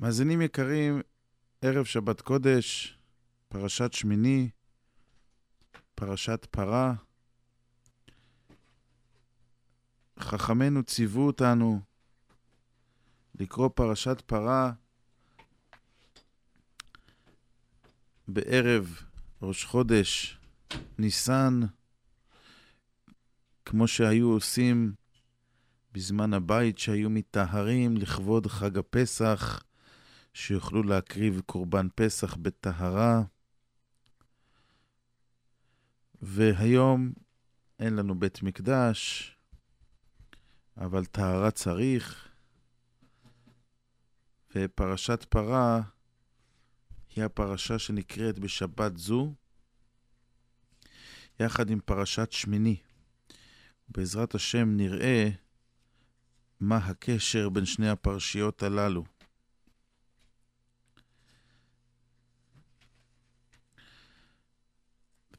מאזינים יקרים, ערב שבת קודש, פרשת שמיני, פרשת פרה. חכמינו ציוו אותנו לקרוא פרשת פרה בערב ראש חודש ניסן, כמו שהיו עושים בזמן הבית, שהיו מטהרים לכבוד חג הפסח, שיוכלו להקריב קורבן פסח בטהרה. והיום אין לנו בית מקדש, אבל טהרה צריך. ופרשת פרה היא הפרשה שנקראת בשבת זו, יחד עם פרשת שמיני. בעזרת השם נראה מה הקשר בין שני הפרשיות הללו.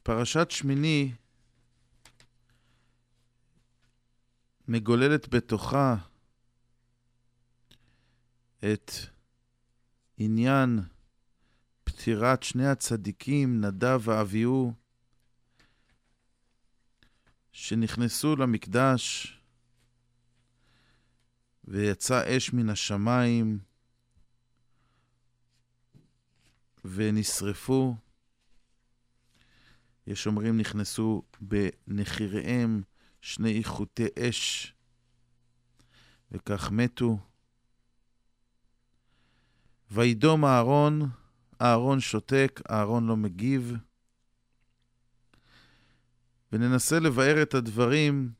פרשת שמיני מגוללת בתוכה את עניין פטירת שני הצדיקים, נדב ואביהו, שנכנסו למקדש ויצא אש מן השמיים ונשרפו. יש אומרים נכנסו בנחיריהם שני איכותי אש, וכך מתו. וידום אהרון, אהרון שותק, אהרון לא מגיב. וננסה לבאר את הדברים,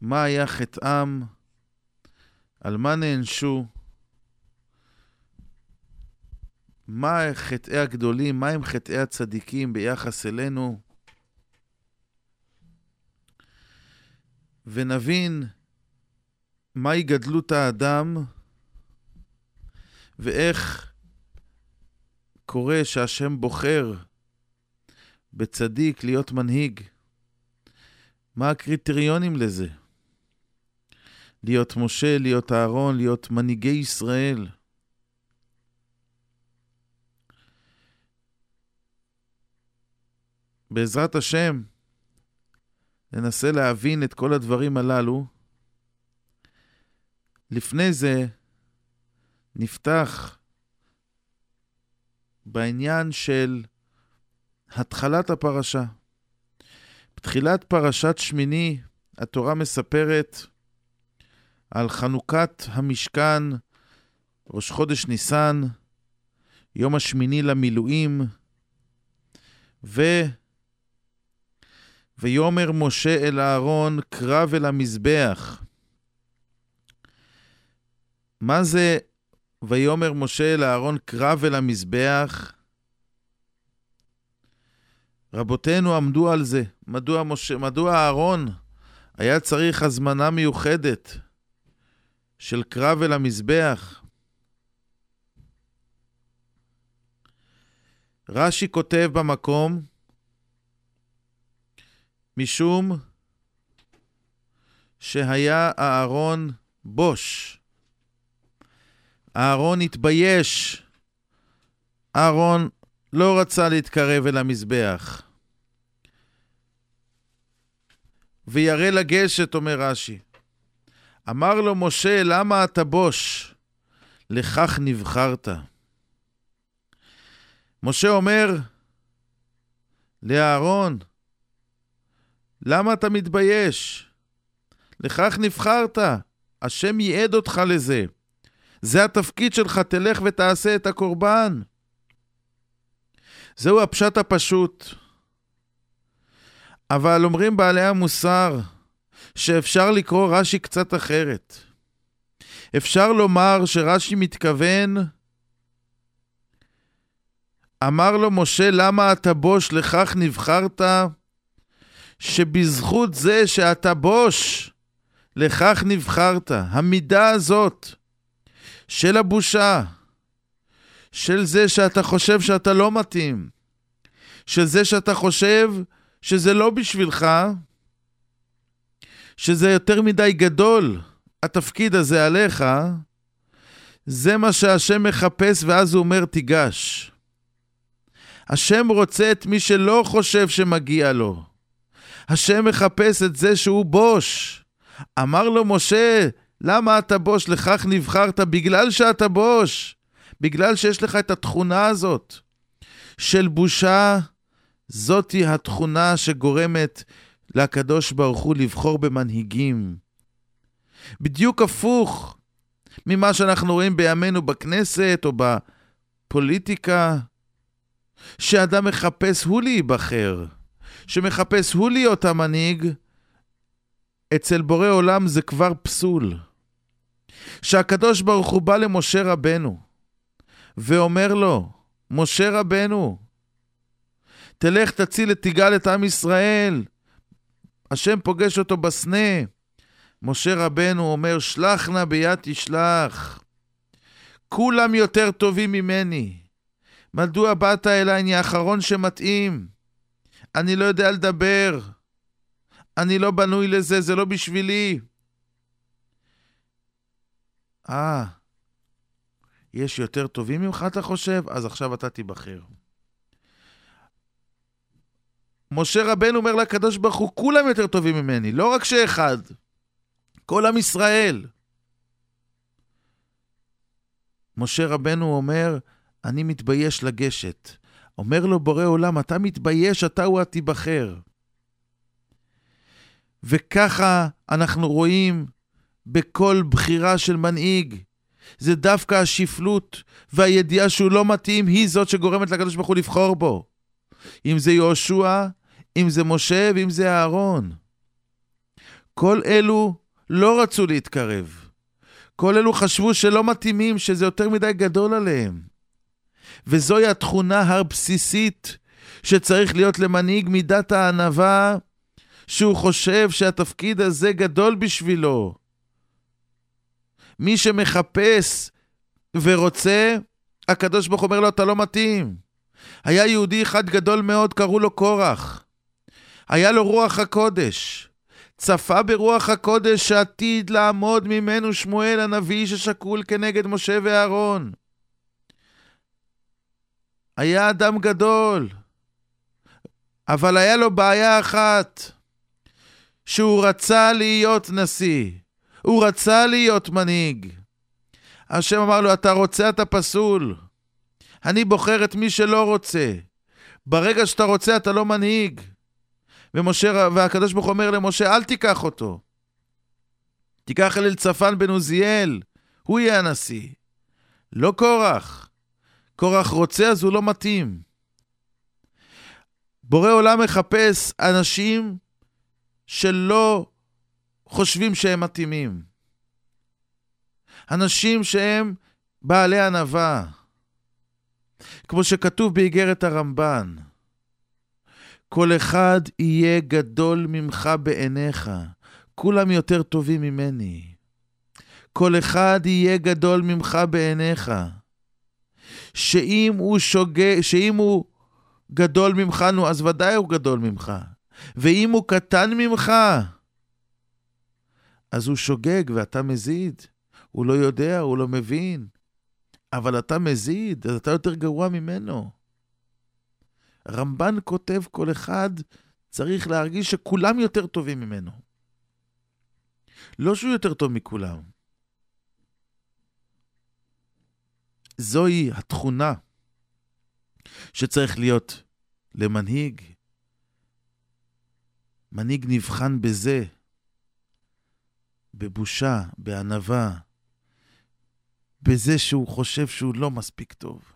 מה היה חטאם, על מה נענשו, מה חטאי הגדולים, מה הם חטאי הצדיקים ביחס אלינו, ונבין מהי גדלות האדם, ואיך קורה שהשם בוחר בצדיק להיות מנהיג. מה הקריטריונים לזה? להיות משה, להיות אהרון, להיות מנהיגי ישראל. בעזרת השם, ננסה להבין את כל הדברים הללו. לפני זה, נפתח בעניין של התחלת הפרשה. בתחילת פרשת שמיני, התורה מספרת על חנוכת המשכן, ראש חודש ניסן, יום השמיני למילואים, ו... ויאמר משה אל אהרון, קרב אל המזבח. מה זה ויאמר משה אל אהרון, קרב אל המזבח? רבותינו עמדו על זה. מדוע, משה, מדוע אהרון היה צריך הזמנה מיוחדת של קרב אל המזבח? רש"י כותב במקום, משום שהיה אהרון בוש. אהרון התבייש. אהרון לא רצה להתקרב אל המזבח. וירא לגשת, אומר רש"י. אמר לו משה, למה אתה בוש? לכך נבחרת. משה אומר לאהרון, למה אתה מתבייש? לכך נבחרת, השם ייעד אותך לזה. זה התפקיד שלך, תלך ותעשה את הקורבן. זהו הפשט הפשוט. אבל אומרים בעלי המוסר שאפשר לקרוא רש"י קצת אחרת. אפשר לומר שרש"י מתכוון, אמר לו משה, למה אתה בוש לכך נבחרת? שבזכות זה שאתה בוש, לכך נבחרת. המידה הזאת של הבושה, של זה שאתה חושב שאתה לא מתאים, של זה שאתה חושב שזה לא בשבילך, שזה יותר מדי גדול, התפקיד הזה עליך, זה מה שהשם מחפש, ואז הוא אומר, תיגש. השם רוצה את מי שלא חושב שמגיע לו. השם מחפש את זה שהוא בוש. אמר לו משה, למה אתה בוש? לכך נבחרת בגלל שאתה בוש. בגלל שיש לך את התכונה הזאת של בושה, זאתי התכונה שגורמת לקדוש ברוך הוא לבחור במנהיגים. בדיוק הפוך ממה שאנחנו רואים בימינו בכנסת או בפוליטיקה, שאדם מחפש הוא להיבחר, שמחפש הוא להיות המנהיג, אצל בורא עולם זה כבר פסול. שהקדוש ברוך הוא בא למשה רבנו ואומר לו, משה רבנו, תלך תציל את תגאל את עם ישראל. השם פוגש אותו בסנה. משה רבנו אומר, שלח נא ביד תשלח. כולם יותר טובים ממני. מדוע באת אליי? אני האחרון שמתאים. אני לא יודע לדבר. אני לא בנוי לזה, זה לא בשבילי. אה, יש יותר טובים ממך, אתה חושב? אז עכשיו אתה תיבחר. משה רבנו אומר לקדוש ברוך הוא, כולם יותר טובים ממני, לא רק שאחד. כל עם ישראל. משה רבנו אומר, אני מתבייש לגשת. אומר לו בורא עולם, אתה מתבייש, אתה הוא התיבחר. וככה אנחנו רואים בכל בחירה של מנהיג. זה דווקא השפלות והידיעה שהוא לא מתאים, היא זאת שגורמת לקדוש ברוך הוא לבחור בו. אם זה יהושע, אם זה משה ואם זה אהרון. כל אלו לא רצו להתקרב. כל אלו חשבו שלא מתאימים, שזה יותר מדי גדול עליהם. וזוהי התכונה הבסיסית שצריך להיות למנהיג מידת הענווה, שהוא חושב שהתפקיד הזה גדול בשבילו. מי שמחפש ורוצה, הקדוש ברוך אומר לו, אתה לא מתאים. היה יהודי אחד גדול מאוד, קראו לו קורח. היה לו רוח הקודש. צפה ברוח הקודש שעתיד לעמוד ממנו שמואל הנביא ששקול כנגד משה ואהרון. היה אדם גדול, אבל היה לו בעיה אחת, שהוא רצה להיות נשיא, הוא רצה להיות מנהיג. השם אמר לו, אתה רוצה, אתה פסול. אני בוחר את מי שלא רוצה. ברגע שאתה רוצה, אתה לא מנהיג. ומשה, והקדוש ברוך הוא אומר למשה, אל תיקח אותו. תיקח אל צפן בן עוזיאל, הוא יהיה הנשיא. לא קורח. קורח רוצה, אז הוא לא מתאים. בורא עולם מחפש אנשים שלא חושבים שהם מתאימים. אנשים שהם בעלי ענווה. כמו שכתוב באיגרת הרמב"ן, כל אחד יהיה גדול ממך בעיניך, כולם יותר טובים ממני. כל אחד יהיה גדול ממך בעיניך. שאם הוא שוגה, שאם הוא גדול ממך, נו, אז ודאי הוא גדול ממך. ואם הוא קטן ממך, אז הוא שוגג ואתה מזיד. הוא לא יודע, הוא לא מבין. אבל אתה מזיד, אז אתה יותר גרוע ממנו. רמב"ן כותב, כל אחד צריך להרגיש שכולם יותר טובים ממנו. לא שהוא יותר טוב מכולם. זוהי התכונה שצריך להיות למנהיג. מנהיג נבחן בזה, בבושה, בענווה, בזה שהוא חושב שהוא לא מספיק טוב.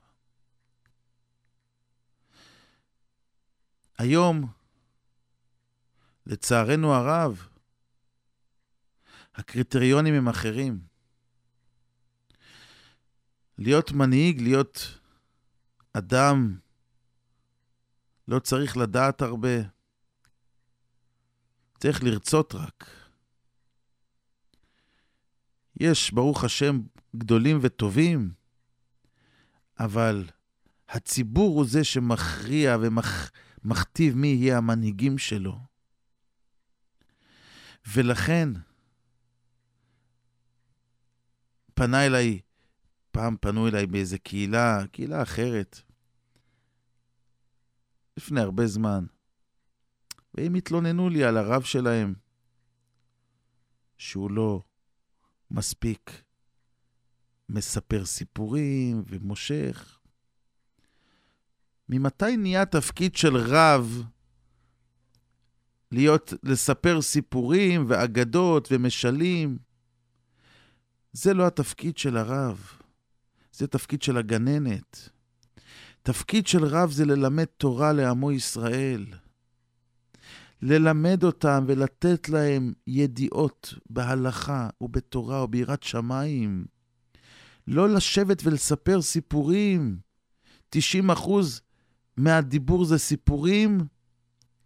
היום, לצערנו הרב, הקריטריונים הם אחרים. להיות מנהיג, להיות אדם, לא צריך לדעת הרבה. צריך לרצות רק. יש, ברוך השם, גדולים וטובים, אבל הציבור הוא זה שמכריע ומכתיב מי יהיה המנהיגים שלו. ולכן פנה אליי פעם פנו אליי באיזה קהילה, קהילה אחרת, לפני הרבה זמן, והם התלוננו לי על הרב שלהם, שהוא לא מספיק מספר סיפורים ומושך. ממתי נהיה תפקיד של רב להיות, לספר סיפורים ואגדות ומשלים? זה לא התפקיד של הרב, זה תפקיד של הגננת. תפקיד של רב זה ללמד תורה לעמו ישראל. ללמד אותם ולתת להם ידיעות בהלכה ובתורה וביראת שמיים. לא לשבת ולספר סיפורים. 90 אחוז מהדיבור זה סיפורים.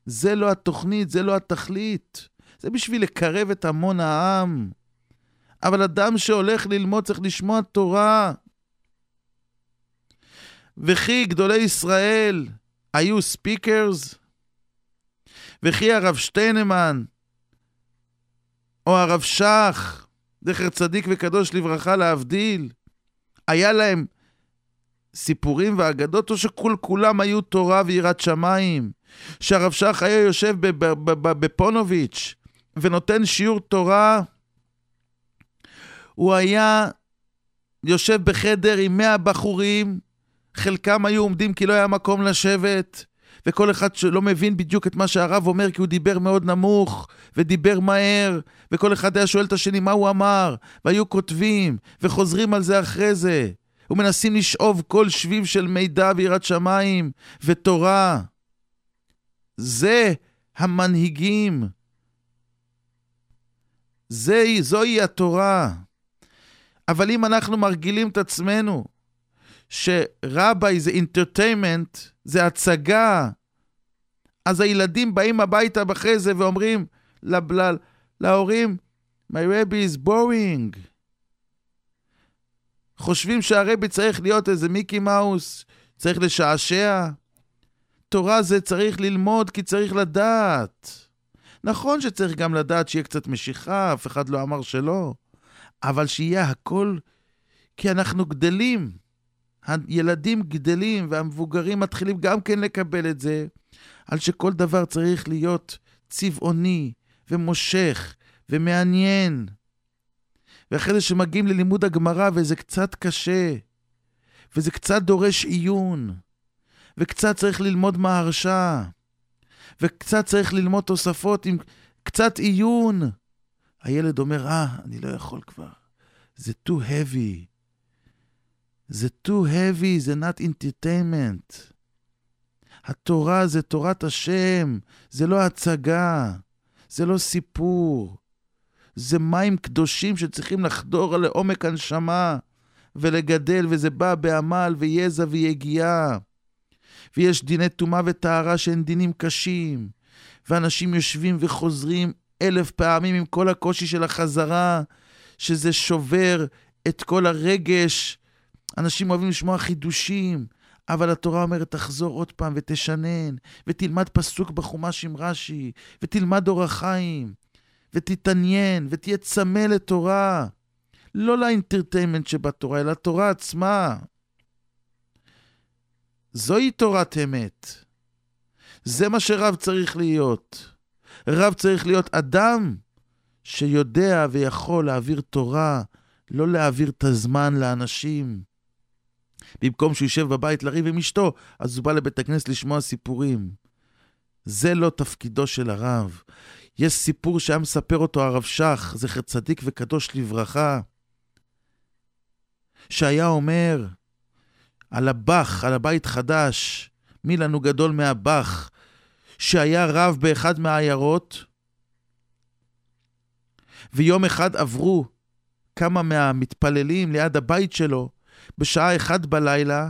זה לא התוכנית, זה לא התכלית. זה בשביל לקרב את המון העם. אבל אדם שהולך ללמוד צריך לשמוע תורה. וכי גדולי ישראל היו ספיקרס? וכי הרב שטיינמן, או הרב שך, זכר צדיק וקדוש לברכה להבדיל, היה להם סיפורים ואגדות, או שכול כולם היו תורה ויראת שמיים? שהרב שך היה יושב בפונוביץ' ונותן שיעור תורה, הוא היה יושב בחדר עם מאה בחורים, חלקם היו עומדים כי לא היה מקום לשבת, וכל אחד שלא מבין בדיוק את מה שהרב אומר, כי הוא דיבר מאוד נמוך, ודיבר מהר, וכל אחד היה שואל את השני מה הוא אמר, והיו כותבים, וחוזרים על זה אחרי זה, ומנסים לשאוב כל שביב של מידע ויראת שמיים ותורה. זה המנהיגים. זה, זוהי התורה. אבל אם אנחנו מרגילים את עצמנו שרביי זה אינטרטיימנט, זה הצגה. אז הילדים באים הביתה אחרי זה ואומרים לבלל, להורים, My rabbi is boring. חושבים שהרבי צריך להיות איזה מיקי מאוס, צריך לשעשע. תורה זה צריך ללמוד כי צריך לדעת. נכון שצריך גם לדעת שיהיה קצת משיכה, אף אחד לא אמר שלא, אבל שיהיה הכל כי אנחנו גדלים. הילדים גדלים והמבוגרים מתחילים גם כן לקבל את זה, על שכל דבר צריך להיות צבעוני ומושך ומעניין. ואחרי זה שמגיעים ללימוד הגמרא וזה קצת קשה, וזה קצת דורש עיון, וקצת צריך ללמוד מהרשה, וקצת צריך ללמוד תוספות עם קצת עיון. הילד אומר, אה, ah, אני לא יכול כבר, זה too heavy. זה too heavy, זה not entertainment. התורה זה תורת השם, זה לא הצגה, זה לא סיפור. זה מים קדושים שצריכים לחדור לעומק הנשמה ולגדל, וזה בא בעמל ויזע ויגיעה. ויש דיני טומאה וטהרה שהן דינים קשים, ואנשים יושבים וחוזרים אלף פעמים עם כל הקושי של החזרה, שזה שובר את כל הרגש אנשים אוהבים לשמוע חידושים, אבל התורה אומרת, תחזור עוד פעם ותשנן, ותלמד פסוק בחומש עם רש"י, ותלמד אורח חיים, ותתעניין, ותהיה צמא לתורה. לא לאינטרטיימנט שבתורה, אלא לתורה עצמה. זוהי תורת אמת. זה מה שרב צריך להיות. רב צריך להיות אדם שיודע ויכול להעביר תורה, לא להעביר את הזמן לאנשים. במקום שהוא יושב בבית לריב עם אשתו, אז הוא בא לבית הכנסת לשמוע סיפורים. זה לא תפקידו של הרב. יש סיפור שהיה מספר אותו הרב שך, זכר צדיק וקדוש לברכה, שהיה אומר על הבח, על הבית חדש, מי לנו גדול מהבח, שהיה רב באחד מהעיירות, ויום אחד עברו כמה מהמתפללים ליד הבית שלו, בשעה אחת בלילה,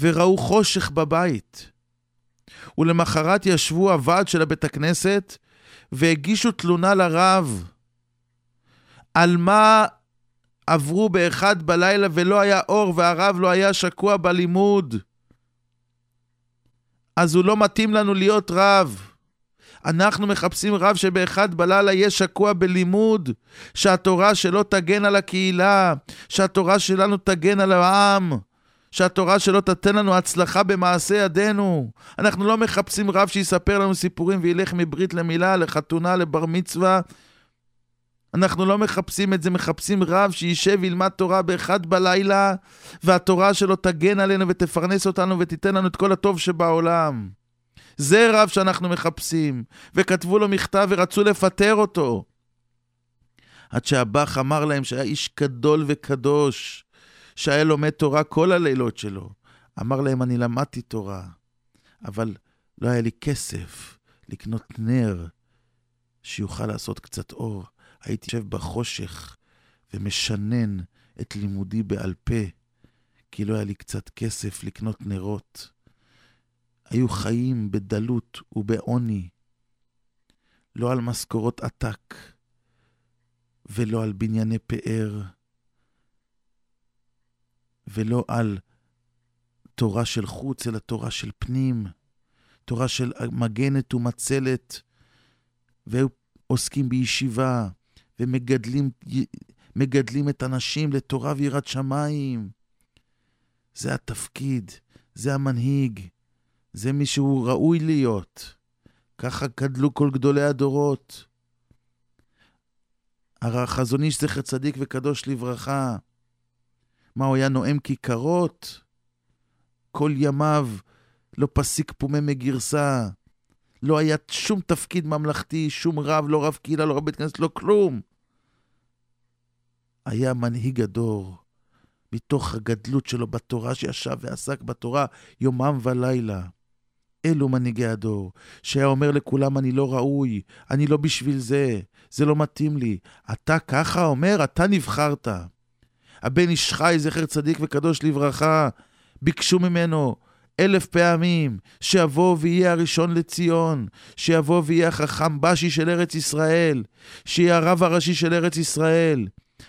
וראו חושך בבית. ולמחרת ישבו הוועד של הבית הכנסת והגישו תלונה לרב על מה עברו באחד בלילה ולא היה אור והרב לא היה שקוע בלימוד. אז הוא לא מתאים לנו להיות רב. אנחנו מחפשים רב שבאחד בלילה יהיה שקוע בלימוד, שהתורה שלו תגן על הקהילה, שהתורה שלנו תגן על העם, שהתורה שלו תתן לנו הצלחה במעשה ידינו. אנחנו לא מחפשים רב שיספר לנו סיפורים וילך מברית למילה, לחתונה, לבר מצווה. אנחנו לא מחפשים את זה, מחפשים רב שישב וילמד תורה באחד בלילה, והתורה שלו תגן עלינו ותפרנס אותנו ותיתן לנו את כל הטוב שבעולם. זה רב שאנחנו מחפשים. וכתבו לו מכתב ורצו לפטר אותו. עד שהבח אמר להם שהיה איש גדול וקדוש, שהיה לומד תורה כל הלילות שלו. אמר להם, אני למדתי תורה, אבל לא היה לי כסף לקנות נר שיוכל לעשות קצת אור. הייתי יושב בחושך ומשנן את לימודי בעל פה, כי לא היה לי קצת כסף לקנות נרות. היו חיים בדלות ובעוני, לא על משכורות עתק ולא על בנייני פאר ולא על תורה של חוץ, אלא תורה של פנים, תורה של מגנת ומצלת, והיו עוסקים בישיבה ומגדלים את הנשים לתורה ויראת שמיים. זה התפקיד, זה המנהיג. זה מי שהוא ראוי להיות. ככה גדלו כל גדולי הדורות. הרי החזון איש זכר צדיק וקדוש לברכה. מה, הוא היה נואם כיכרות? כל ימיו לא פסיק פומי מגרסה. לא היה שום תפקיד ממלכתי, שום רב, לא רב קהילה, לא רב בית כנסת, לא כלום. היה מנהיג הדור, מתוך הגדלות שלו בתורה, שישב ועסק בתורה יומם ולילה. אלו מנהיגי הדור, שהיה אומר לכולם, אני לא ראוי, אני לא בשביל זה, זה לא מתאים לי. אתה ככה אומר, אתה נבחרת. הבן איש חי, זכר צדיק וקדוש לברכה, ביקשו ממנו אלף פעמים שיבוא ויהיה הראשון לציון, שיבוא ויהיה החכם בשי של ארץ ישראל, שיהיה הרב הראשי של ארץ ישראל.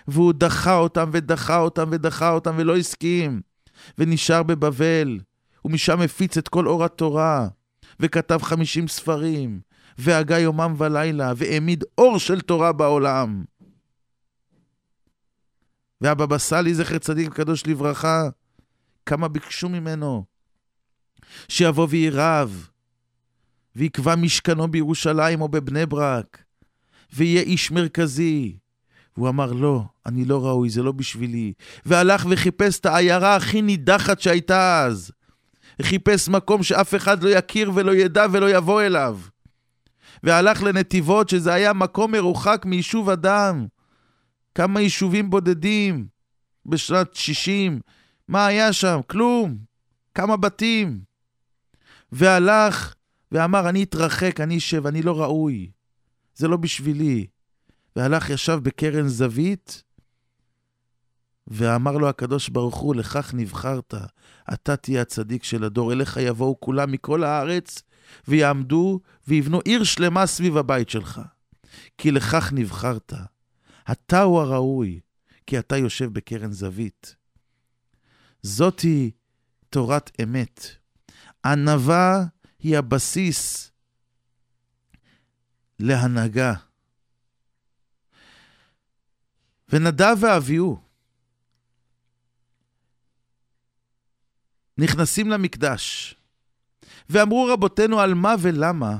והוא דחה אותם ודחה אותם ודחה אותם ולא הסכים, ונשאר בבבל. ומשם הפיץ את כל אור התורה, וכתב חמישים ספרים, והגה יומם ולילה, והעמיד אור של תורה בעולם. והבבא סאלי, זכר צדיק וקדוש לברכה, כמה ביקשו ממנו? שיבוא וירב, ויקבע משכנו בירושלים או בבני ברק, ויהיה איש מרכזי. והוא אמר, לא, אני לא ראוי, זה לא בשבילי. והלך וחיפש את העיירה הכי נידחת שהייתה אז. חיפש מקום שאף אחד לא יכיר ולא ידע ולא יבוא אליו. והלך לנתיבות, שזה היה מקום מרוחק מיישוב אדם. כמה יישובים בודדים בשנת 60. מה היה שם? כלום. כמה בתים. והלך ואמר, אני אתרחק, אני אשב, אני לא ראוי. זה לא בשבילי. והלך, ישב בקרן זווית, ואמר לו הקדוש ברוך הוא, לכך נבחרת, אתה תהיה הצדיק של הדור, אליך יבואו כולם מכל הארץ, ויעמדו ויבנו עיר שלמה סביב הבית שלך. כי לכך נבחרת. אתה הוא הראוי, כי אתה יושב בקרן זווית. זאתי תורת אמת. ענווה היא הבסיס להנהגה. ונדב ואביהו, נכנסים למקדש, ואמרו רבותינו על מה ולמה,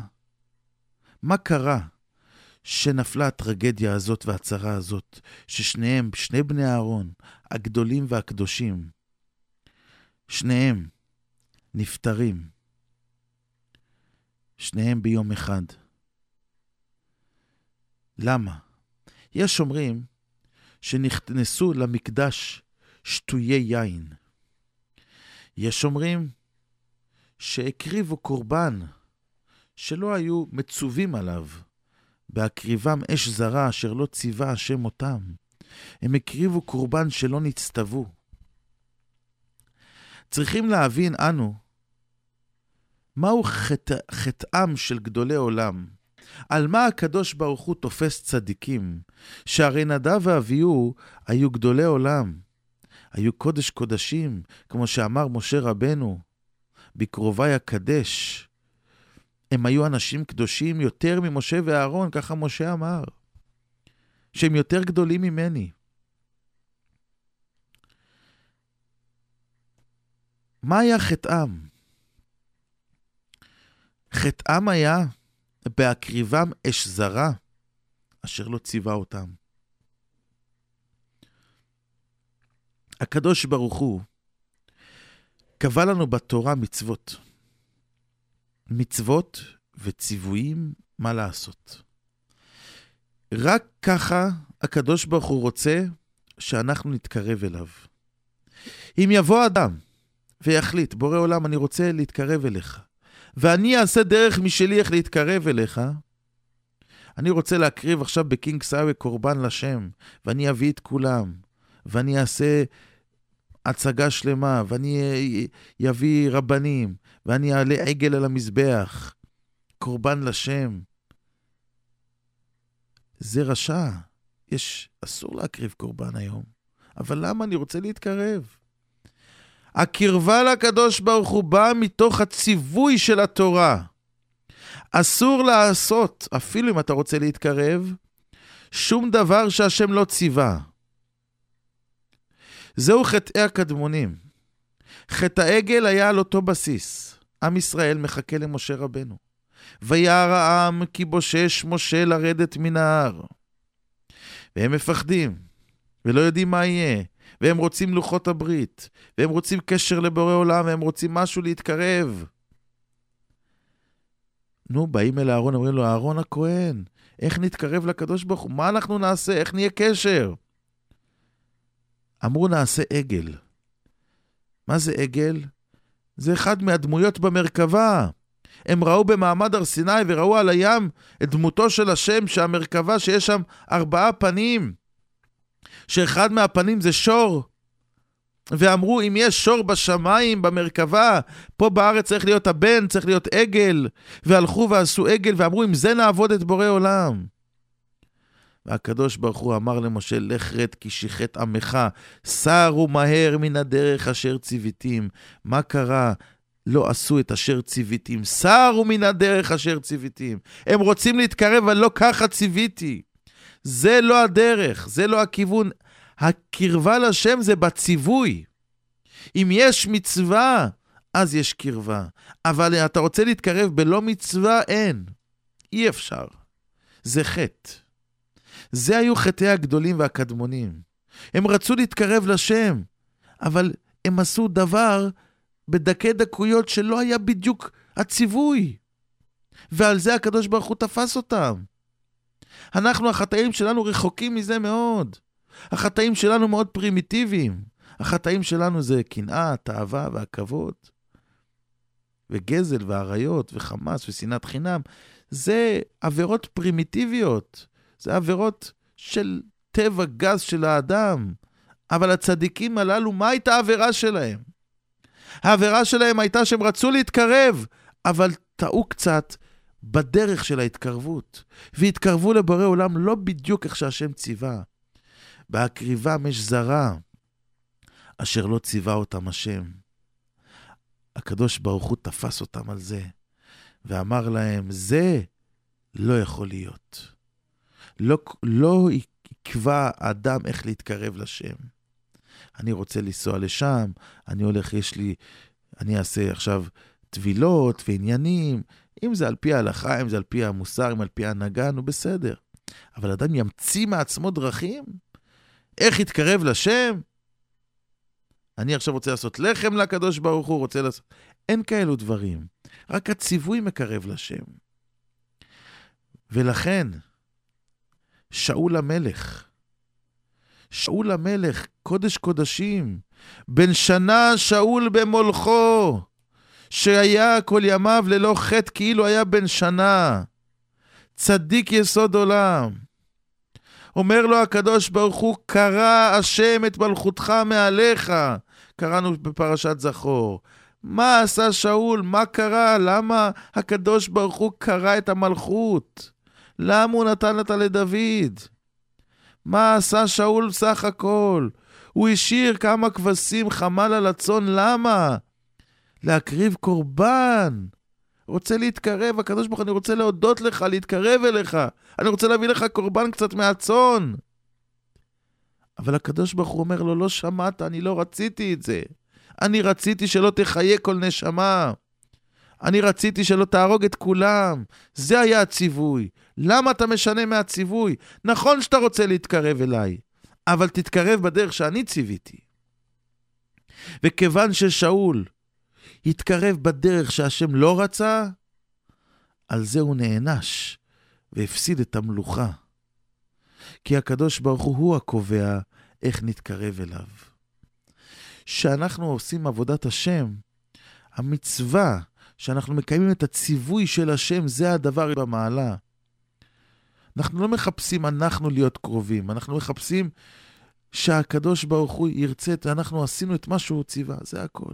מה קרה שנפלה הטרגדיה הזאת והצרה הזאת, ששניהם, שני בני אהרון, הגדולים והקדושים, שניהם נפטרים, שניהם ביום אחד. למה? יש אומרים שנכנסו למקדש שטויי יין. יש אומרים שהקריבו קורבן שלא היו מצווים עליו, בהקריבם אש זרה אשר לא ציווה השם אותם. הם הקריבו קורבן שלא נצטוו. צריכים להבין אנו מהו חטא, חטאם של גדולי עולם. על מה הקדוש ברוך הוא תופס צדיקים, שהרי נדב ואביהו היו גדולי עולם. היו קודש קודשים, כמו שאמר משה רבנו, בקרובי אקדש. הם היו אנשים קדושים יותר ממשה ואהרון, ככה משה אמר, שהם יותר גדולים ממני. מה היה חטאם? חטאם היה בהקריבם אש זרה, אשר לא ציווה אותם. הקדוש ברוך הוא קבע לנו בתורה מצוות. מצוות וציוויים מה לעשות. רק ככה הקדוש ברוך הוא רוצה שאנחנו נתקרב אליו. אם יבוא אדם ויחליט, בורא עולם, אני רוצה להתקרב אליך, ואני אעשה דרך משלי איך להתקרב אליך, אני רוצה להקריב עכשיו בקינג סאווי קורבן לשם, ואני אביא את כולם, ואני אעשה הצגה שלמה, ואני אביא רבנים, ואני אעלה עגל על המזבח, קורבן לשם. זה רשע. יש, אסור להקריב קורבן היום. אבל למה? אני רוצה להתקרב. הקרבה לקדוש ברוך הוא באה מתוך הציווי של התורה. אסור לעשות, אפילו אם אתה רוצה להתקרב, שום דבר שהשם לא ציווה. זהו חטאי הקדמונים. חטא העגל היה על אותו בסיס. עם ישראל מחכה למשה רבנו. וירא העם כי בושש משה לרדת מן ההר. והם מפחדים, ולא יודעים מה יהיה, והם רוצים לוחות הברית, והם רוצים קשר לבורא עולם, והם רוצים משהו להתקרב. נו, באים אל אהרון, אומרים לו, אהרון הכהן, איך נתקרב לקדוש ברוך הוא? מה אנחנו נעשה? איך נהיה קשר? אמרו, נעשה עגל. מה זה עגל? זה אחד מהדמויות במרכבה. הם ראו במעמד הר סיני וראו על הים את דמותו של השם, שהמרכבה שיש שם ארבעה פנים, שאחד מהפנים זה שור. ואמרו, אם יש שור בשמיים, במרכבה, פה בארץ צריך להיות הבן, צריך להיות עגל. והלכו ועשו עגל, ואמרו, אם זה נעבוד את בורא עולם. והקדוש ברוך הוא אמר למשה, לך רד כי שיחת עמך, סרו מהר מן הדרך אשר ציוויתים. מה קרה? לא עשו את אשר ציוויתים, סרו מן הדרך אשר ציוויתים. הם רוצים להתקרב, אבל לא ככה ציוויתי. זה לא הדרך, זה לא הכיוון. הקרבה לשם זה בציווי. אם יש מצווה, אז יש קרבה. אבל אתה רוצה להתקרב בלא מצווה, אין. אי אפשר. זה חטא. זה היו חטאי הגדולים והקדמונים. הם רצו להתקרב לשם, אבל הם עשו דבר בדקי דקויות שלא היה בדיוק הציווי. ועל זה הקדוש ברוך הוא תפס אותם. אנחנו, החטאים שלנו רחוקים מזה מאוד. החטאים שלנו מאוד פרימיטיביים. החטאים שלנו זה קנאה, תאווה והכבוד. וגזל ועריות וחמאס ושנאת חינם. זה עבירות פרימיטיביות. זה עבירות של טבע גס של האדם. אבל הצדיקים הללו, מה הייתה העבירה שלהם? העבירה שלהם הייתה שהם רצו להתקרב, אבל טעו קצת בדרך של ההתקרבות, והתקרבו לבורא עולם לא בדיוק איך שהשם ציווה. בהקריבם אש זרה, אשר לא ציווה אותם השם. הקדוש ברוך הוא תפס אותם על זה, ואמר להם, זה לא יכול להיות. לא, לא יקבע האדם איך להתקרב לשם. אני רוצה לנסוע לשם, אני הולך, יש לי, אני אעשה עכשיו טבילות ועניינים. אם זה על פי ההלכה, אם זה על פי המוסר, אם על פי ההנהגה, נו בסדר. אבל אדם ימציא מעצמו דרכים? איך יתקרב לשם? אני עכשיו רוצה לעשות לחם לקדוש ברוך הוא, רוצה לעשות... אין כאלו דברים. רק הציווי מקרב לשם. ולכן, שאול המלך, שאול המלך, קודש קודשים, בן שנה שאול במולכו, שהיה כל ימיו ללא חטא כאילו היה בן שנה, צדיק יסוד עולם. אומר לו הקדוש ברוך הוא, קרא השם את מלכותך מעליך. קראנו בפרשת זכור. מה עשה שאול? מה קרה? למה הקדוש ברוך הוא קרא את המלכות? למה הוא נתן אותה לדוד? מה עשה שאול סך הכל? הוא השאיר כמה כבשים חמל על הצאן, למה? להקריב קורבן. רוצה להתקרב, הקדוש ברוך הוא, אני רוצה להודות לך, להתקרב אליך. אני רוצה להביא לך קורבן קצת מהצאן. אבל הקדוש ברוך הוא אומר לו, לא שמעת, אני לא רציתי את זה. אני רציתי שלא תחיה כל נשמה. אני רציתי שלא תהרוג את כולם. זה היה הציווי. למה אתה משנה מהציווי? נכון שאתה רוצה להתקרב אליי, אבל תתקרב בדרך שאני ציוויתי. וכיוון ששאול התקרב בדרך שהשם לא רצה, על זה הוא נענש והפסיד את המלוכה. כי הקדוש ברוך הוא הוא הקובע איך נתקרב אליו. כשאנחנו עושים עבודת השם, המצווה שאנחנו מקיימים את הציווי של השם, זה הדבר במעלה. אנחנו לא מחפשים אנחנו להיות קרובים, אנחנו מחפשים שהקדוש ברוך הוא ירצה, אנחנו עשינו את מה שהוא ציווה, זה הכל.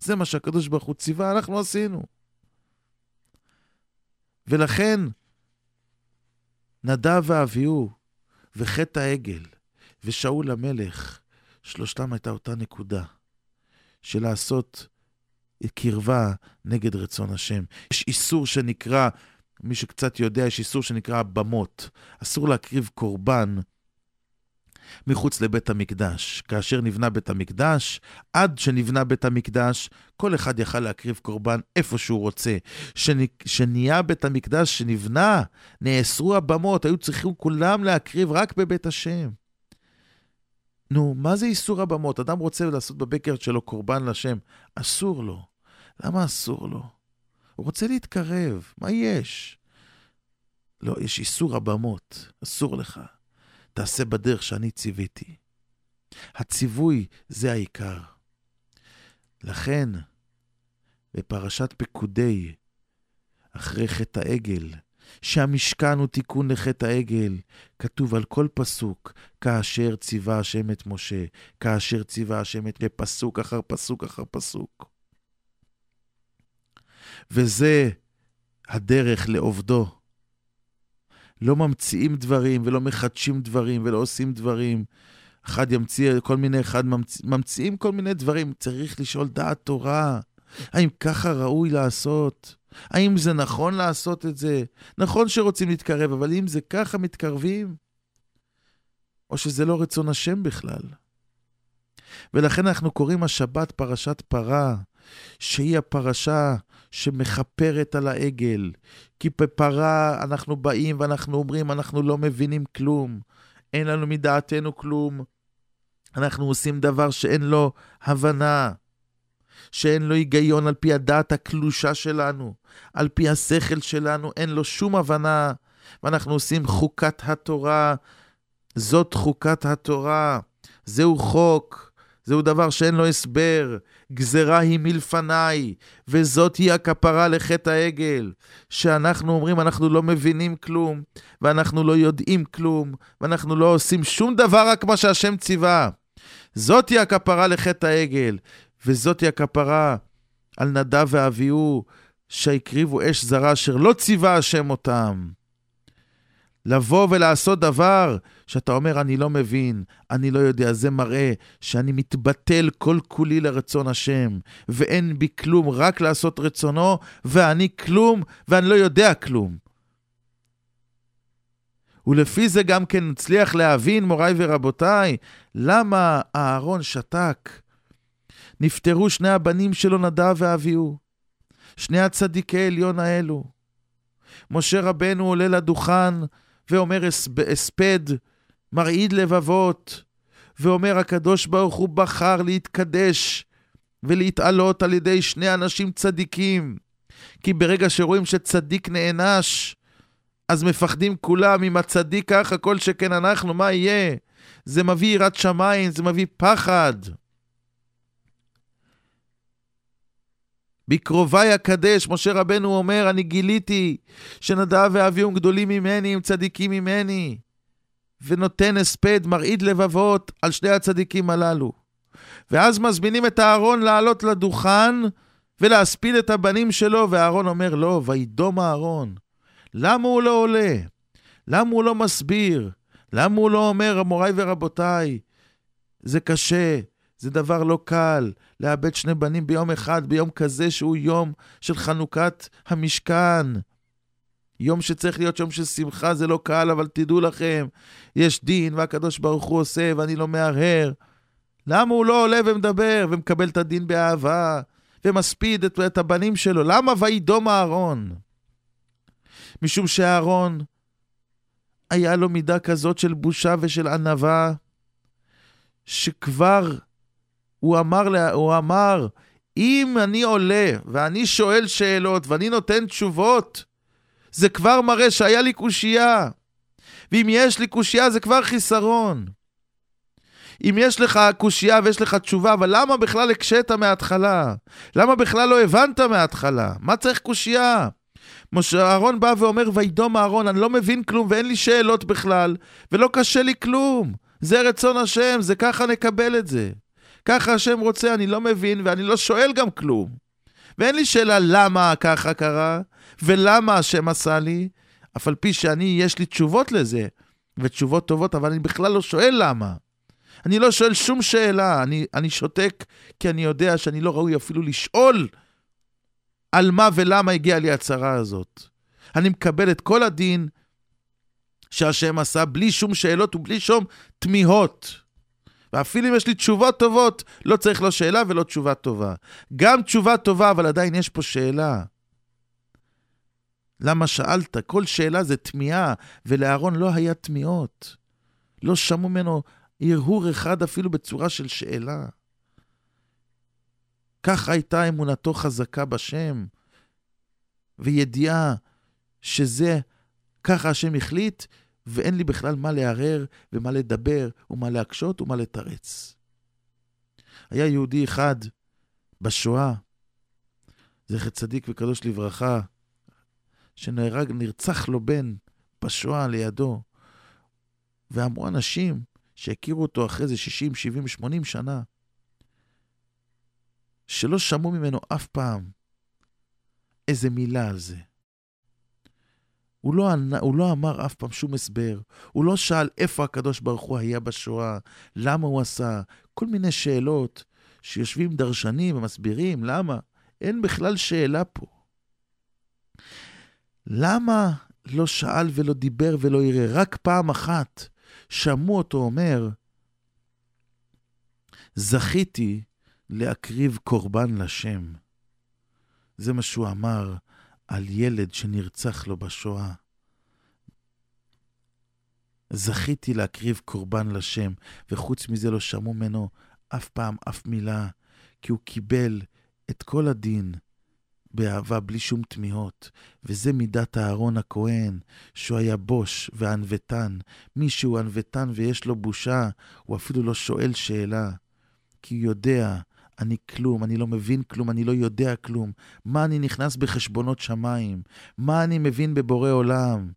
זה מה שהקדוש ברוך הוא ציווה, אנחנו עשינו. ולכן, נדב ואביהו וחטא העגל ושאול המלך, שלושתם הייתה אותה נקודה של לעשות קרבה נגד רצון השם. יש איסור שנקרא, מי שקצת יודע, יש איסור שנקרא במות. אסור להקריב קורבן מחוץ לבית המקדש. כאשר נבנה בית המקדש, עד שנבנה בית המקדש, כל אחד יכל להקריב קורבן איפה שהוא רוצה. שנהיה בית המקדש שנבנה, נאסרו הבמות, היו צריכים כולם להקריב רק בבית השם. נו, מה זה איסור הבמות? אדם רוצה לעשות בבקר שלו קורבן לשם, אסור לו. למה אסור לו? הוא רוצה להתקרב, מה יש? לא, יש איסור הבמות, אסור לך. תעשה בדרך שאני ציוויתי. הציווי זה העיקר. לכן, בפרשת פקודי, אחרי חטא העגל, שהמשכן הוא תיקון לחטא העגל, כתוב על כל פסוק, כאשר ציווה השם את משה, כאשר ציווה השם את... פסוק אחר פסוק אחר פסוק. וזה הדרך לעובדו. לא ממציאים דברים ולא מחדשים דברים ולא עושים דברים. אחד ימציא כל מיני, אחד ממציא, ממציאים כל מיני דברים. צריך לשאול דעת תורה. האם ככה ראוי לעשות? האם זה נכון לעשות את זה? נכון שרוצים להתקרב, אבל אם זה ככה מתקרבים? או שזה לא רצון השם בכלל? ולכן אנחנו קוראים השבת פרשת פרה, שהיא הפרשה שמכפרת על העגל. כי בפרה אנחנו באים ואנחנו אומרים, אנחנו לא מבינים כלום, אין לנו מדעתנו כלום. אנחנו עושים דבר שאין לו הבנה, שאין לו היגיון על פי הדעת הקלושה שלנו, על פי השכל שלנו, אין לו שום הבנה, ואנחנו עושים חוקת התורה. זאת חוקת התורה, זהו חוק. זהו דבר שאין לו הסבר, גזרה היא מלפניי, וזאת היא הכפרה לחטא העגל. שאנחנו אומרים, אנחנו לא מבינים כלום, ואנחנו לא יודעים כלום, ואנחנו לא עושים שום דבר רק מה שהשם ציווה. זאת היא הכפרה לחטא העגל, וזאת היא הכפרה על נדב ואביהו, שהקריבו אש זרה אשר לא ציווה השם אותם. לבוא ולעשות דבר שאתה אומר, אני לא מבין, אני לא יודע, זה מראה שאני מתבטל כל כולי לרצון השם, ואין בי כלום, רק לעשות רצונו, ואני כלום, ואני לא יודע כלום. ולפי זה גם כן נצליח להבין, מוריי ורבותיי, למה אהרון שתק. נפטרו שני הבנים שלו, נדב ואביהו, שני הצדיקי עליון האלו. משה רבנו עולה לדוכן ואומר הספד מרעיד לבבות, ואומר הקדוש ברוך הוא בחר להתקדש ולהתעלות על ידי שני אנשים צדיקים. כי ברגע שרואים שצדיק נענש, אז מפחדים כולם, אם הצדיק ככה, כל שכן אנחנו, מה יהיה? זה מביא יראת שמיים, זה מביא פחד. בקרוביי אקדש, משה רבנו אומר, אני גיליתי שנדב ואביהו גדולים ממני, הם צדיקים ממני. ונותן הספד, מרעיד לבבות על שני הצדיקים הללו. ואז מזמינים את אהרון לעלות לדוכן ולהספיד את הבנים שלו, ואהרון אומר, לא, וידום אהרון. למה הוא לא עולה? למה הוא לא מסביר? למה הוא לא אומר, מוריי ורבותיי, זה קשה, זה דבר לא קל לאבד שני בנים ביום אחד, ביום כזה שהוא יום של חנוכת המשכן. יום שצריך להיות יום של שמחה, זה לא קל, אבל תדעו לכם, יש דין והקדוש ברוך הוא עושה ואני לא מהרהר. למה הוא לא עולה ומדבר ומקבל את הדין באהבה ומספיד את, את הבנים שלו? למה וידום אהרון? משום שאהרון היה לו מידה כזאת של בושה ושל ענווה, שכבר הוא אמר, הוא אמר, אם אני עולה ואני שואל שאלות ואני נותן תשובות, זה כבר מראה שהיה לי קושייה. ואם יש לי קושייה זה כבר חיסרון. אם יש לך קושייה ויש לך תשובה, אבל למה בכלל הקשית מההתחלה? למה בכלל לא הבנת מההתחלה? מה צריך קושייה? משה אהרון בא ואומר, וידום אהרון, אני לא מבין כלום ואין לי שאלות בכלל, ולא קשה לי כלום. זה רצון השם, זה ככה נקבל את זה. ככה השם רוצה, אני לא מבין ואני לא שואל גם כלום. ואין לי שאלה למה ככה קרה, ולמה השם עשה לי, אף על פי שאני, יש לי תשובות לזה, ותשובות טובות, אבל אני בכלל לא שואל למה. אני לא שואל שום שאלה, אני, אני שותק כי אני יודע שאני לא ראוי אפילו לשאול על מה ולמה הגיעה לי הצרה הזאת. אני מקבל את כל הדין שהשם עשה בלי שום שאלות ובלי שום תמיהות. ואפילו אם יש לי תשובות טובות, לא צריך לא שאלה ולא תשובה טובה. גם תשובה טובה, אבל עדיין יש פה שאלה. למה שאלת? כל שאלה זה תמיהה, ולאהרון לא היה תמיהות. לא שמעו ממנו הרהור אחד אפילו בצורה של שאלה. כך הייתה אמונתו חזקה בשם, וידיעה שזה, ככה השם החליט, ואין לי בכלל מה לערער ומה לדבר ומה להקשות ומה לתרץ. היה יהודי אחד בשואה, זכר צדיק וקדוש לברכה, שנהרג, נרצח לו בן בשואה לידו. ואמרו אנשים שהכירו אותו אחרי זה 60, 70, 80 שנה, שלא שמעו ממנו אף פעם איזה מילה על זה. הוא לא, הוא לא אמר אף פעם שום הסבר, הוא לא שאל איפה הקדוש ברוך הוא היה בשואה, למה הוא עשה, כל מיני שאלות שיושבים דרשנים ומסבירים למה. אין בכלל שאלה פה. למה לא שאל ולא דיבר ולא יראה? רק פעם אחת שמעו אותו אומר, זכיתי להקריב קורבן לשם. זה מה שהוא אמר על ילד שנרצח לו בשואה. זכיתי להקריב קורבן לשם, וחוץ מזה לא שמעו ממנו אף פעם אף מילה, כי הוא קיבל את כל הדין באהבה בלי שום תמיהות, וזה מידת אהרון הכהן, שהוא היה בוש וענוותן. מי שהוא ענוותן ויש לו בושה, הוא אפילו לא שואל שאלה, כי הוא יודע אני כלום, אני לא מבין כלום, אני לא יודע כלום. מה אני נכנס בחשבונות שמיים? מה אני מבין בבורא עולם?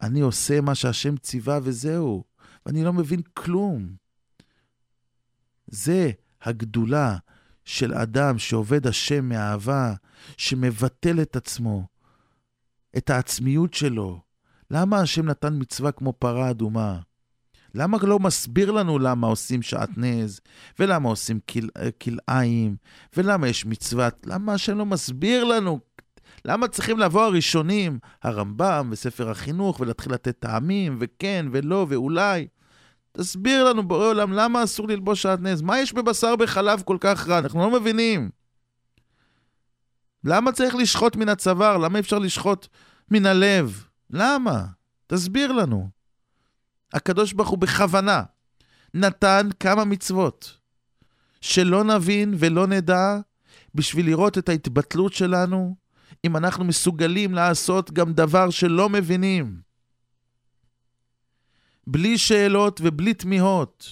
אני עושה מה שהשם ציווה וזהו, ואני לא מבין כלום. זה הגדולה של אדם שעובד השם מאהבה, שמבטל את עצמו, את העצמיות שלו. למה השם נתן מצווה כמו פרה אדומה? למה לא מסביר לנו למה עושים שעטנז, ולמה עושים כלאיים, ולמה יש מצוות? למה השם לא מסביר לנו? למה צריכים לבוא הראשונים, הרמב"ם וספר החינוך, ולהתחיל לתת טעמים, וכן, ולא, ואולי? תסביר לנו, בורא עולם, למה אסור ללבוש שעטנז? מה יש בבשר בחלב כל כך רע? אנחנו לא מבינים. למה צריך לשחוט מן הצוואר? למה אפשר לשחוט מן הלב? למה? תסביר לנו. הקדוש ברוך הוא בכוונה נתן כמה מצוות שלא נבין ולא נדע בשביל לראות את ההתבטלות שלנו, אם אנחנו מסוגלים לעשות גם דבר שלא מבינים. בלי שאלות ובלי תמיהות.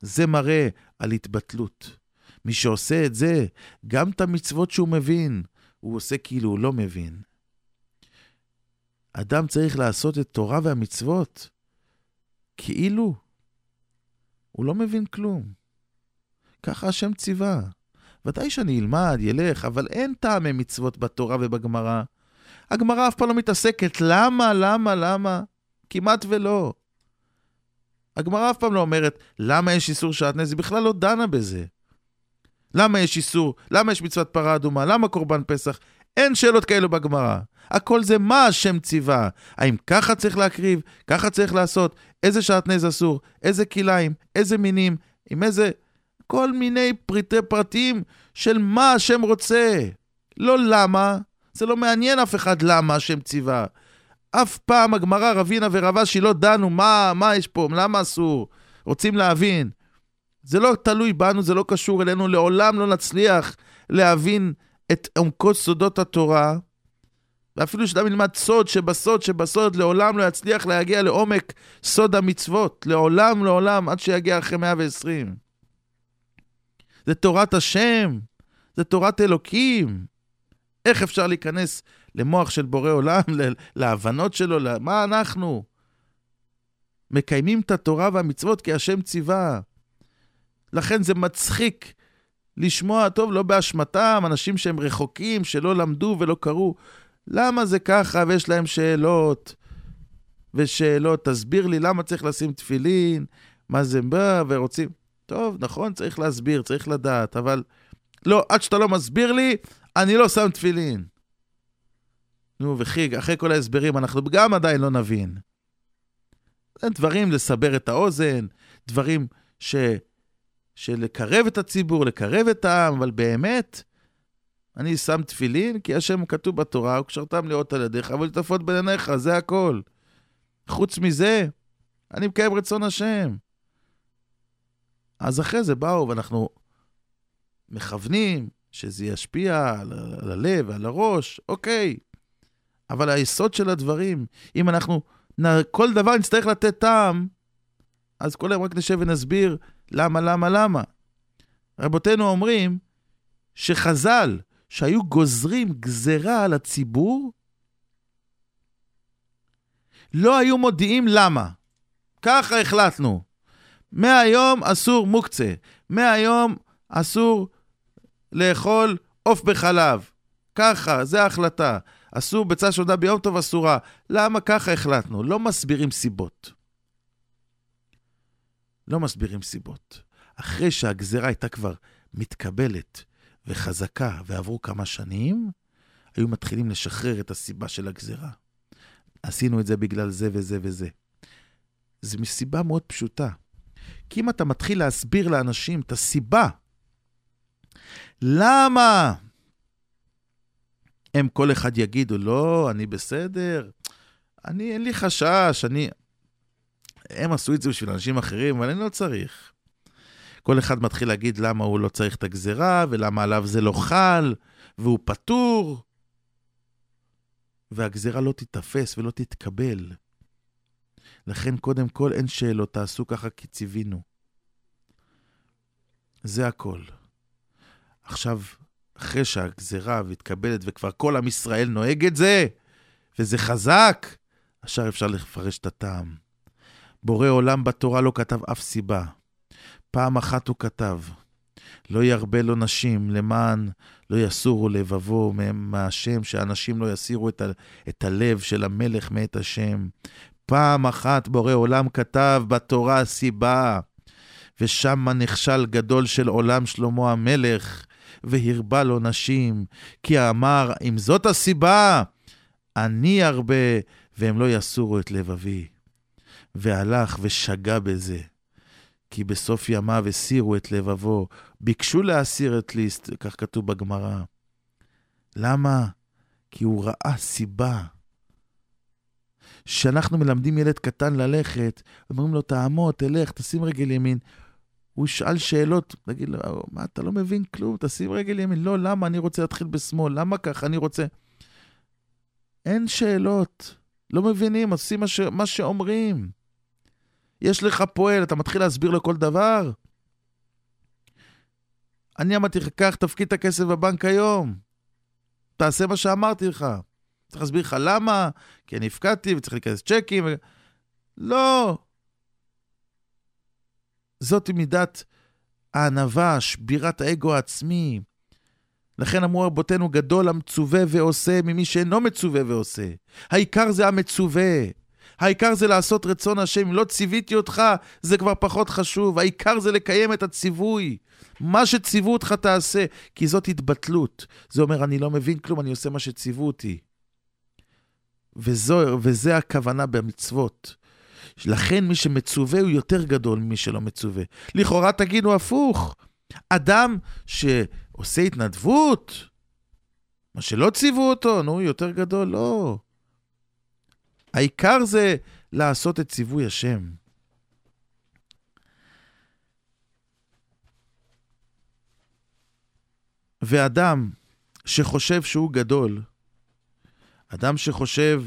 זה מראה על התבטלות. מי שעושה את זה, גם את המצוות שהוא מבין, הוא עושה כאילו הוא לא מבין. אדם צריך לעשות את תורה והמצוות כאילו הוא לא מבין כלום. ככה השם ציווה. ודאי שאני אלמד, ילך, אבל אין טעמי מצוות בתורה ובגמרא. הגמרא אף פעם לא מתעסקת למה, למה, למה. כמעט ולא. הגמרא אף פעם לא אומרת למה יש איסור שעטנז, היא בכלל לא דנה בזה. למה יש איסור? למה יש מצוות פרה אדומה? למה קורבן פסח? אין שאלות כאלו בגמרא. הכל זה מה השם ציווה. האם ככה צריך להקריב? ככה צריך לעשות? איזה שעטנז אסור? איזה כליים? איזה מינים? עם איזה... כל מיני פריטי פרטים של מה השם רוצה. לא למה, זה לא מעניין אף אחד למה השם ציווה. אף פעם הגמרא, רבינה ורבשי לא דנו מה, מה יש פה, למה אסור. רוצים להבין. זה לא תלוי בנו, זה לא קשור אלינו, לעולם לא נצליח להבין את עומקות סודות התורה. ואפילו שאדם ילמד סוד שבסוד שבסוד, לעולם לא יצליח להגיע לעומק סוד המצוות. לעולם, לעולם, עד שיגיע אחרי 120. זה תורת השם, זה תורת אלוקים. איך אפשר להיכנס למוח של בורא עולם, להבנות שלו, מה אנחנו? מקיימים את התורה והמצוות כי השם ציווה. לכן זה מצחיק לשמוע, טוב, לא באשמתם, אנשים שהם רחוקים, שלא למדו ולא קראו. למה זה ככה ויש להם שאלות ושאלות? תסביר לי למה צריך לשים תפילין, מה זה בא, ורוצים... טוב, נכון, צריך להסביר, צריך לדעת, אבל לא, עד שאתה לא מסביר לי, אני לא שם תפילין. נו, וכי, אחרי כל ההסברים, אנחנו גם עדיין לא נבין. זה דברים לסבר את האוזן, דברים ש... של לקרב את הציבור, לקרב את העם, אבל באמת, אני שם תפילין, כי השם כתוב בתורה, וקשרתם לאות על ידיך, אבל תפות בין עיניך, זה הכל. חוץ מזה, אני מקיים רצון השם. אז אחרי זה באו, ואנחנו מכוונים שזה ישפיע על, על הלב ועל הראש, אוקיי. אבל היסוד של הדברים, אם אנחנו, כל דבר נצטרך לתת טעם, אז כל היום רק נשב ונסביר למה, למה, למה. רבותינו אומרים שחז"ל, שהיו גוזרים גזרה על הציבור, לא היו מודיעים למה. ככה החלטנו. מהיום אסור מוקצה, מהיום אסור לאכול עוף בחלב. ככה, זו ההחלטה. אסור ביצה שודה ביום טוב אסורה. למה ככה החלטנו? לא מסבירים סיבות. לא מסבירים סיבות. אחרי שהגזרה הייתה כבר מתקבלת וחזקה ועברו כמה שנים, היו מתחילים לשחרר את הסיבה של הגזרה. עשינו את זה בגלל זה וזה וזה. זו מסיבה מאוד פשוטה. כי אם אתה מתחיל להסביר לאנשים את הסיבה, למה הם כל אחד יגידו, לא, אני בסדר, אני, אין לי חשש, אני... הם עשו את זה בשביל אנשים אחרים, אבל אני לא צריך. כל אחד מתחיל להגיד למה הוא לא צריך את הגזרה, ולמה עליו זה לא חל, והוא פטור. והגזרה לא תיתפס ולא תתקבל. לכן קודם כל אין שאלות, תעשו ככה כי ציווינו. זה הכל. עכשיו, אחרי שהגזרה מתקבלת וכבר כל עם ישראל נוהג את זה, וזה חזק, עכשיו אפשר לפרש את הטעם. בורא עולם בתורה לא כתב אף סיבה. פעם אחת הוא כתב, לא ירבה לו נשים למען לא יסורו לבבו מהשם, שאנשים לא יסירו את, ה, את הלב של המלך מאת השם. פעם אחת בורא עולם כתב בתורה סיבה, ושמה נכשל גדול של עולם שלמה המלך, והרבה לו נשים, כי אמר, אם זאת הסיבה, אני ארבה, והם לא יסורו את לבבי. והלך ושגה בזה. כי בסוף ימיו הסירו את לבבו, ביקשו להסיר את ליסט, כך כתוב בגמרא. למה? כי הוא ראה סיבה. כשאנחנו מלמדים ילד קטן ללכת, אומרים לו, תעמוד, תלך, תשים רגל ימין. הוא ישאל שאלות, תגיד לו, מה, אתה לא מבין כלום, תשים רגל ימין. לא, למה אני רוצה להתחיל בשמאל? למה ככה? אני רוצה... אין שאלות. לא מבינים, עושים מה, ש... מה שאומרים. יש לך פועל, אתה מתחיל להסביר לו כל דבר? אני אמרתי לך, קח, תפקיד את הכסף בבנק היום. תעשה מה שאמרתי לך. צריך להסביר לך למה, כי אני הפקדתי וצריך להיכנס צ'קים. ו... לא. זאת מידת הענווה, שבירת האגו העצמי. לכן אמרו רבותינו, גדול המצווה ועושה ממי שאינו מצווה ועושה. העיקר זה המצווה. העיקר זה לעשות רצון השם. אם לא ציוויתי אותך, זה כבר פחות חשוב. העיקר זה לקיים את הציווי. מה שציוו אותך תעשה, כי זאת התבטלות. זה אומר, אני לא מבין כלום, אני עושה מה שציוו אותי. וזו, וזה הכוונה במצוות. לכן מי שמצווה הוא יותר גדול ממי שלא מצווה. לכאורה תגידו הפוך. אדם שעושה התנדבות, מה שלא ציוו אותו, נו, יותר גדול, לא. העיקר זה לעשות את ציווי השם. ואדם שחושב שהוא גדול, אדם שחושב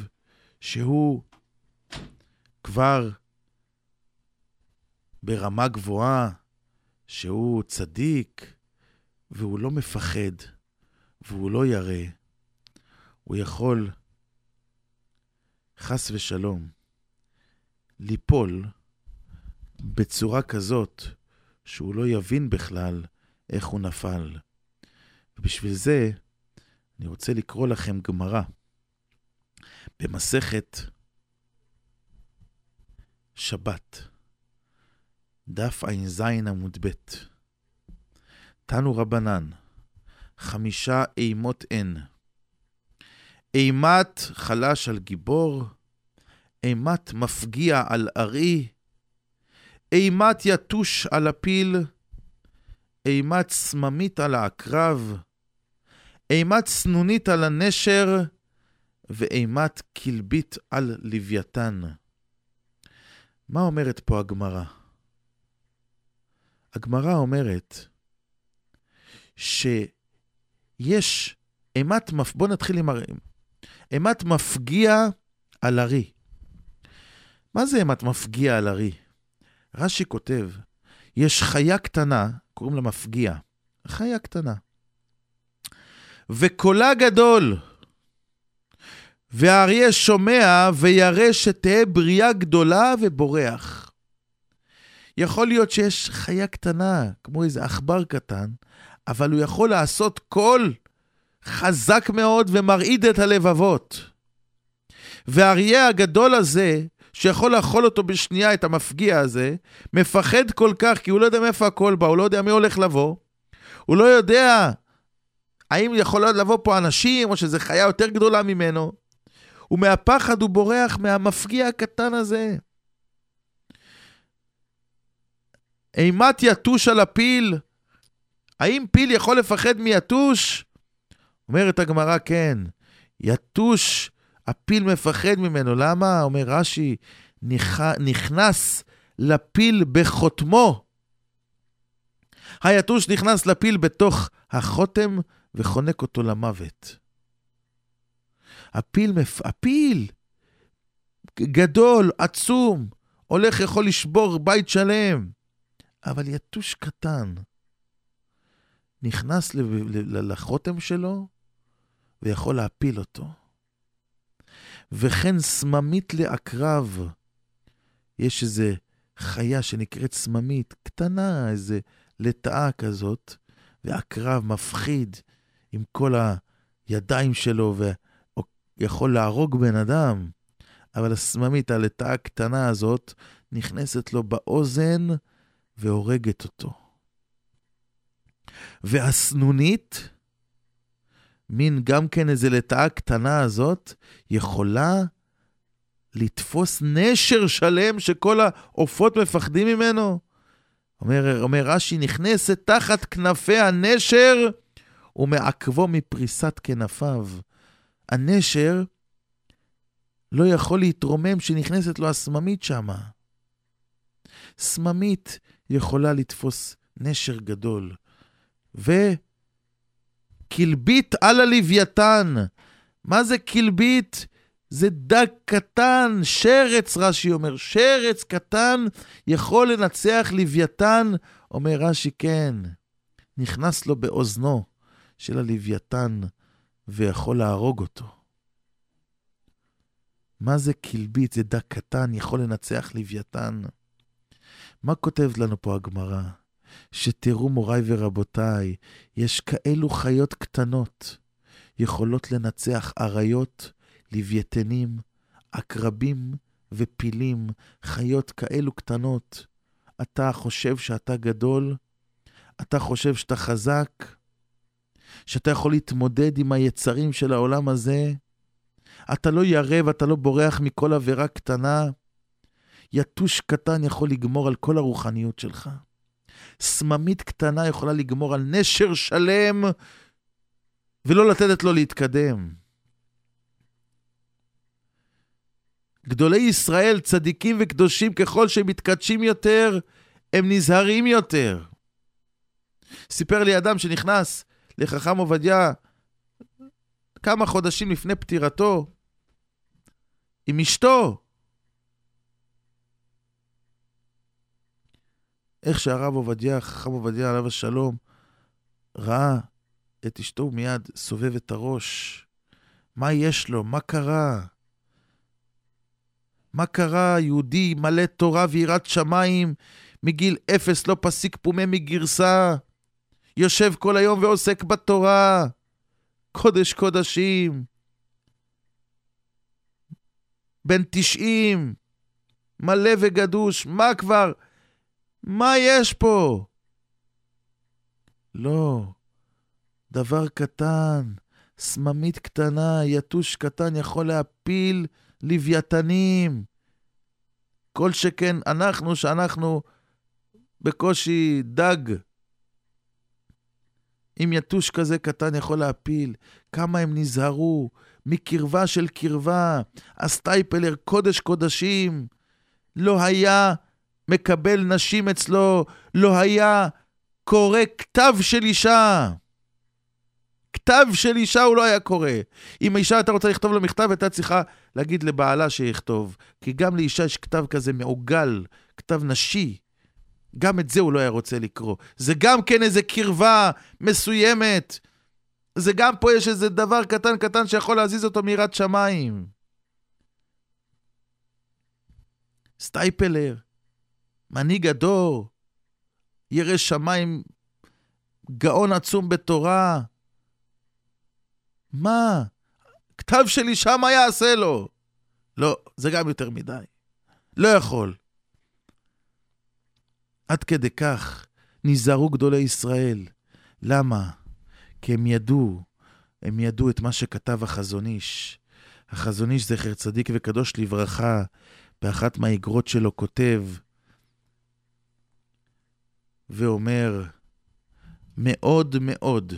שהוא כבר ברמה גבוהה, שהוא צדיק, והוא לא מפחד, והוא לא ירא, הוא יכול, חס ושלום, ליפול בצורה כזאת שהוא לא יבין בכלל איך הוא נפל. ובשביל זה אני רוצה לקרוא לכם גמרא במסכת שבת, דף ע"ז עמוד ב'. תנו רבנן, חמישה אימות הן. אימת חלש על גיבור, אימת מפגיע על ארי, אימת יתוש על הפיל, אימת סממית על העקרב, אימת סנונית על הנשר, ואימת כלבית על לוויתן. מה אומרת פה הגמרא? הגמרא אומרת שיש אימת, מפ... בואו נתחיל עם הרי... אימת מפגיע על ארי. מה זה אימת מפגיע על ארי? רש"י כותב, יש חיה קטנה, קוראים לה מפגיע. חיה קטנה. וקולה גדול. והאריה שומע וירא שתהא בריאה גדולה ובורח. יכול להיות שיש חיה קטנה, כמו איזה עכבר קטן, אבל הוא יכול לעשות קול חזק מאוד ומרעיד את הלבבות. והאריה הגדול הזה, שיכול לאכול אותו בשנייה, את המפגיע הזה, מפחד כל כך, כי הוא לא יודע מאיפה הקול בא, הוא לא יודע מי הולך לבוא, הוא לא יודע האם יכול לבוא פה אנשים, או שזו חיה יותר גדולה ממנו, ומהפחד הוא בורח מהמפגיע הקטן הזה. אימת יתוש על הפיל, האם פיל יכול לפחד מיתוש? אומרת הגמרא, כן. יתוש, הפיל מפחד ממנו. למה? אומר רש"י, נכנס לפיל בחותמו. היתוש נכנס לפיל בתוך החותם וחונק אותו למוות. הפיל, מפ... הפיל גדול, עצום, הולך יכול לשבור בית שלם, אבל יתוש קטן נכנס לחותם שלו ויכול להפיל אותו. וכן סממית לעקרב, יש איזה חיה שנקראת סממית, קטנה, איזה לטאה כזאת, ועקרב מפחיד עם כל הידיים שלו, ויכול להרוג בן אדם. אבל הסממית, הלטאה הקטנה הזאת, נכנסת לו באוזן והורגת אותו. והסנונית, מין גם כן איזה לטאה קטנה הזאת, יכולה לתפוס נשר שלם שכל העופות מפחדים ממנו? אומר, אומר רש"י, נכנסת תחת כנפי הנשר ומעכבו מפריסת כנפיו. הנשר לא יכול להתרומם שנכנסת לו הסממית שמה. סממית יכולה לתפוס נשר גדול. וכלבית על הלוויתן. מה זה כלבית? זה דג קטן, שרץ, רש"י אומר, שרץ קטן יכול לנצח לוויתן? אומר רש"י, כן. נכנס לו באוזנו של הלוויתן ויכול להרוג אותו. מה זה כלבית? זה דג קטן, יכול לנצח לוויתן. מה כותבת לנו פה הגמרא? שתראו מוריי ורבותיי, יש כאלו חיות קטנות, יכולות לנצח אריות, לוויתנים, עקרבים ופילים, חיות כאלו קטנות. אתה חושב שאתה גדול? אתה חושב שאתה חזק? שאתה יכול להתמודד עם היצרים של העולם הזה? אתה לא ירא ואתה לא בורח מכל עבירה קטנה? יתוש קטן יכול לגמור על כל הרוחניות שלך. סממית קטנה יכולה לגמור על נשר שלם ולא לתת לו להתקדם. גדולי ישראל, צדיקים וקדושים, ככל שהם מתקדשים יותר, הם נזהרים יותר. סיפר לי אדם שנכנס לחכם עובדיה כמה חודשים לפני פטירתו עם אשתו. איך שהרב עובדיה, חכם עובדיה עליו השלום, ראה את אשתו, מיד סובב את הראש. מה יש לו? מה קרה? מה קרה? יהודי מלא תורה ויראת שמיים, מגיל אפס לא פסיק פומה מגרסה, יושב כל היום ועוסק בתורה, קודש קודשים, בן תשעים, מלא וגדוש, מה כבר? מה יש פה? לא, דבר קטן, סממית קטנה, יתוש קטן יכול להפיל לוויתנים. כל שכן אנחנו, שאנחנו בקושי דג. אם יתוש כזה קטן יכול להפיל, כמה הם נזהרו מקרבה של קרבה. הסטייפלר, קודש קודשים, לא היה מקבל נשים אצלו, לא היה קורא כתב של אישה. כתב של אישה הוא לא היה קורא. אם האישה הייתה רוצה לכתוב לו מכתב, הייתה צריכה להגיד לבעלה שיכתוב. כי גם לאישה יש כתב כזה מעוגל, כתב נשי. גם את זה הוא לא היה רוצה לקרוא. זה גם כן איזה קרבה מסוימת. זה גם פה יש איזה דבר קטן קטן שיכול להזיז אותו מיראת שמיים. סטייפלר, מנהיג הדור, ירא שמיים, גאון עצום בתורה. מה? כתב של אישה, מה יעשה לו? לא, זה גם יותר מדי. לא יכול. עד כדי כך נזהרו גדולי ישראל. למה? כי הם ידעו, הם ידעו את מה שכתב החזון איש. החזון איש, זכר צדיק וקדוש לברכה, באחת מהאיגרות שלו כותב ואומר, מאוד מאוד,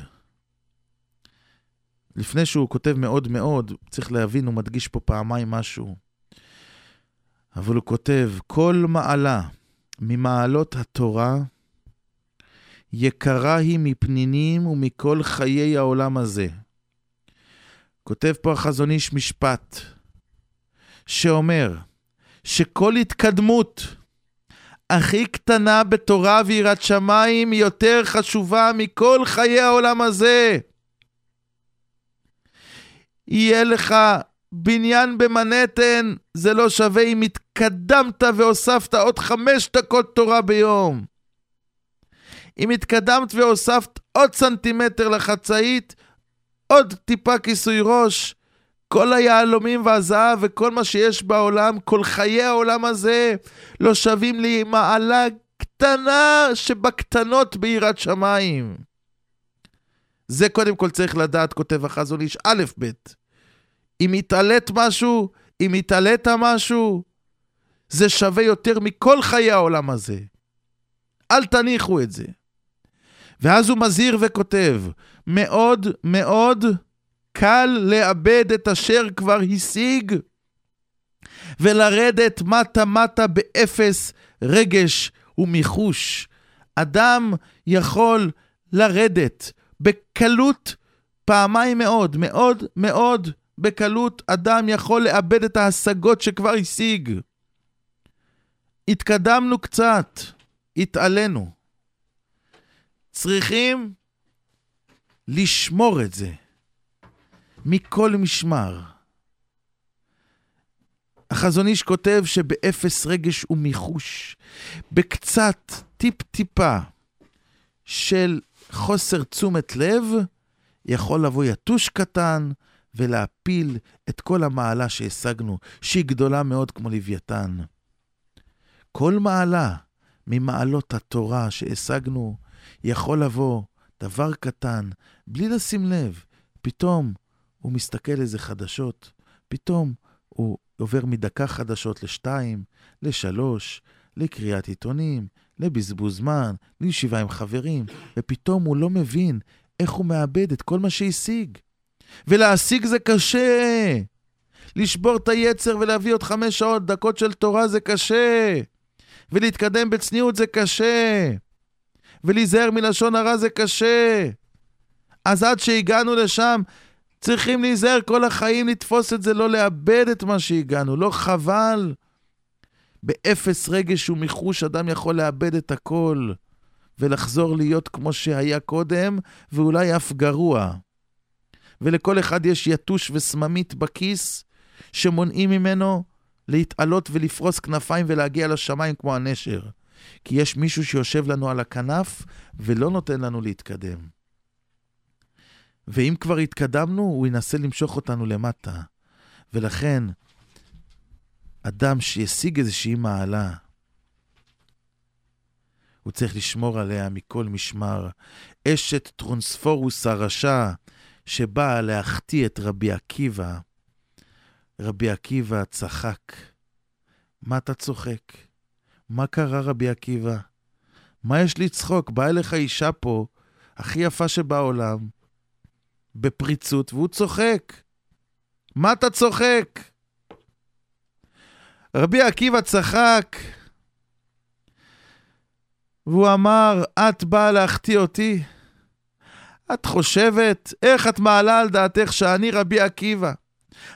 לפני שהוא כותב מאוד מאוד, צריך להבין, הוא מדגיש פה פעמיים משהו. אבל הוא כותב, כל מעלה ממעלות התורה יקרה היא מפנינים ומכל חיי העולם הזה. כותב פה החזון איש משפט שאומר שכל התקדמות הכי קטנה בתורה ויראת שמיים היא יותר חשובה מכל חיי העולם הזה. יהיה לך בניין במנהטן, זה לא שווה אם התקדמת והוספת עוד חמש דקות תורה ביום. אם התקדמת והוספת עוד סנטימטר לחצאית, עוד טיפה כיסוי ראש, כל היהלומים והזהב וכל מה שיש בעולם, כל חיי העולם הזה, לא שווים לי מעלה קטנה שבקטנות ביראת שמיים. זה קודם כל צריך לדעת, כותב החזון איש, א', ב'. אם התעלית משהו, אם התעלית משהו, זה שווה יותר מכל חיי העולם הזה. אל תניחו את זה. ואז הוא מזהיר וכותב, מאוד מאוד קל לאבד את אשר כבר השיג ולרדת מטה-מטה באפס רגש ומיחוש. אדם יכול לרדת בקלות פעמיים מאוד, מאוד מאוד בקלות אדם יכול לאבד את ההשגות שכבר השיג. התקדמנו קצת, התעלינו. צריכים לשמור את זה מכל משמר. החזון איש כותב שבאפס רגש ומיחוש, בקצת טיפ-טיפה של חוסר תשומת לב, יכול לבוא יתוש קטן ולהפיל את כל המעלה שהשגנו, שהיא גדולה מאוד כמו לוויתן. כל מעלה ממעלות התורה שהשגנו יכול לבוא דבר קטן, בלי לשים לב. פתאום הוא מסתכל איזה חדשות, פתאום הוא עובר מדקה חדשות לשתיים, לשלוש, לקריאת עיתונים, לבזבוז זמן, לישיבה עם חברים, ופתאום הוא לא מבין איך הוא מאבד את כל מה שהשיג. ולהשיג זה קשה. לשבור את היצר ולהביא עוד חמש שעות, דקות של תורה זה קשה. ולהתקדם בצניעות זה קשה. ולהיזהר מלשון הרע זה קשה. אז עד שהגענו לשם, צריכים להיזהר כל החיים לתפוס את זה, לא לאבד את מה שהגענו, לא חבל. באפס רגש ומיחוש אדם יכול לאבד את הכל ולחזור להיות כמו שהיה קודם, ואולי אף גרוע. ולכל אחד יש יתוש וסממית בכיס שמונעים ממנו להתעלות ולפרוס כנפיים ולהגיע לשמיים כמו הנשר. כי יש מישהו שיושב לנו על הכנף ולא נותן לנו להתקדם. ואם כבר התקדמנו, הוא ינסה למשוך אותנו למטה. ולכן, אדם שישיג איזושהי מעלה, הוא צריך לשמור עליה מכל משמר. אשת טרונספורוס הרשע, שבאה להחטיא את רבי עקיבא, רבי עקיבא צחק. מה אתה צוחק? מה קרה, רבי עקיבא? מה יש לצחוק? באה אליך אישה פה, הכי יפה שבעולם, בפריצות, והוא צוחק. מה אתה צוחק? רבי עקיבא צחק, והוא אמר, את באה להחטיא אותי? את חושבת, איך את מעלה על דעתך שאני רבי עקיבא?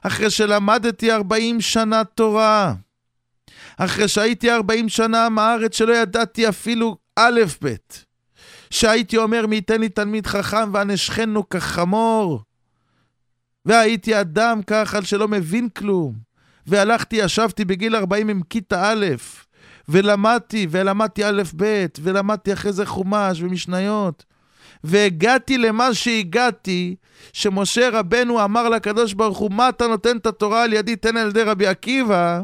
אחרי שלמדתי 40 שנה תורה, אחרי שהייתי 40 שנה עם הארץ שלא ידעתי אפילו א' ב', שהייתי אומר מי ייתן לי תלמיד חכם ואנשכנו כחמור, והייתי אדם ככה שלא מבין כלום, והלכתי, ישבתי בגיל 40 עם כיתה א', ולמדתי, ולמדתי א' ב', ולמדתי אחרי זה חומש ומשניות, והגעתי למה שהגעתי, שמשה רבנו אמר לקדוש ברוך הוא, מה אתה נותן את התורה על ידי, תן על ידי רבי עקיבא,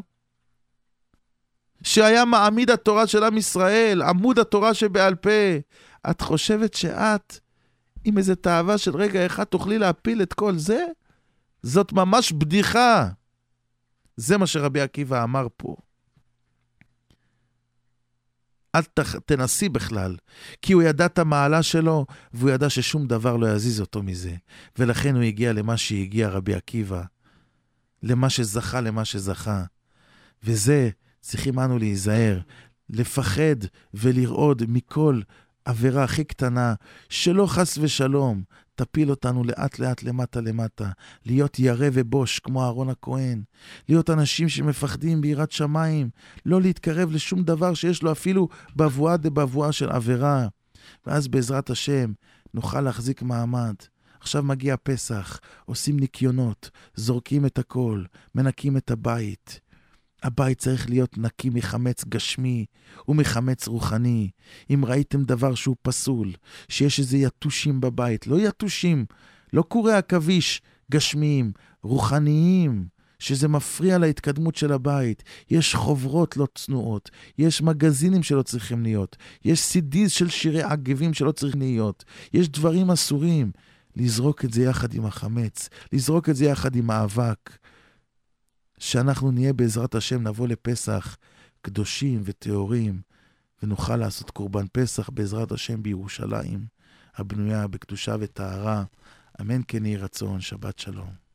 שהיה מעמיד התורה של עם ישראל, עמוד התורה שבעל פה. את חושבת שאת, עם איזה תאווה של רגע אחד, תוכלי להפיל את כל זה? זאת ממש בדיחה. זה מה שרבי עקיבא אמר פה. אל תח... תנסי בכלל. כי הוא ידע את המעלה שלו, והוא ידע ששום דבר לא יזיז אותו מזה. ולכן הוא הגיע למה שהגיע רבי עקיבא, למה שזכה, למה שזכה. וזה, צריכים אנו להיזהר, לפחד ולרעוד מכל עבירה הכי קטנה, שלא חס ושלום תפיל אותנו לאט לאט למטה למטה, להיות ירא ובוש כמו אהרון הכהן, להיות אנשים שמפחדים ביראת שמיים, לא להתקרב לשום דבר שיש לו אפילו בבואה דבבואה של עבירה. ואז בעזרת השם נוכל להחזיק מעמד. עכשיו מגיע פסח, עושים ניקיונות, זורקים את הכל, מנקים את הבית. הבית צריך להיות נקי מחמץ גשמי ומחמץ רוחני. אם ראיתם דבר שהוא פסול, שיש איזה יתושים בבית, לא יתושים, לא קורי עכביש גשמיים, רוחניים, שזה מפריע להתקדמות של הבית. יש חוברות לא צנועות, יש מגזינים שלא צריכים להיות, יש סידיז של שירי עגבים שלא צריכים להיות, יש דברים אסורים. לזרוק את זה יחד עם החמץ, לזרוק את זה יחד עם האבק. שאנחנו נהיה בעזרת השם, נבוא לפסח קדושים וטהורים, ונוכל לעשות קורבן פסח בעזרת השם בירושלים, הבנויה בקדושה וטהרה. אמן כן יהי רצון, שבת שלום.